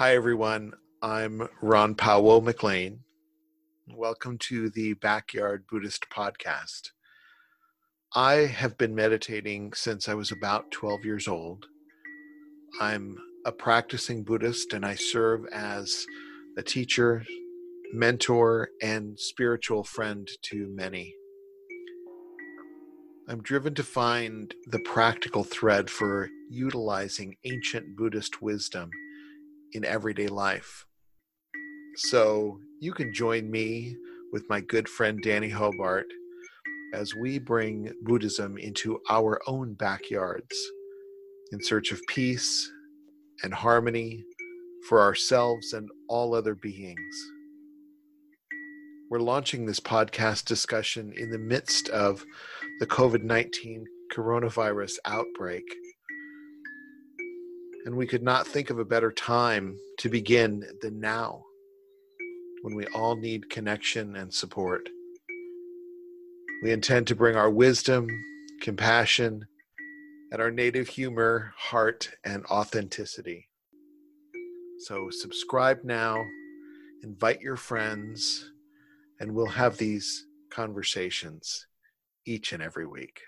Hi, everyone. I'm Ronn Pawo McLane. Welcome to the Backyard Buddhist Podcast. I have been meditating since I was about 12 years old. I'm a practicing Buddhist and I serve as a teacher, mentor, and spiritual friend to many. I'm driven to find the practical thread for utilizing ancient Buddhist wisdom in everyday life. So you can join me with my good friend Danny Hobart as we bring Buddhism into our own backyards in search of peace and harmony for ourselves and all other beings. We're launching this podcast discussion in the midst of the COVID 19 coronavirus outbreak and we could not think of a better time to begin than now, when we all need connection and support. We intend to bring our wisdom, compassion, and our native humor, heart, and authenticity. So, subscribe now, invite your friends, and we'll have these conversations each and every week.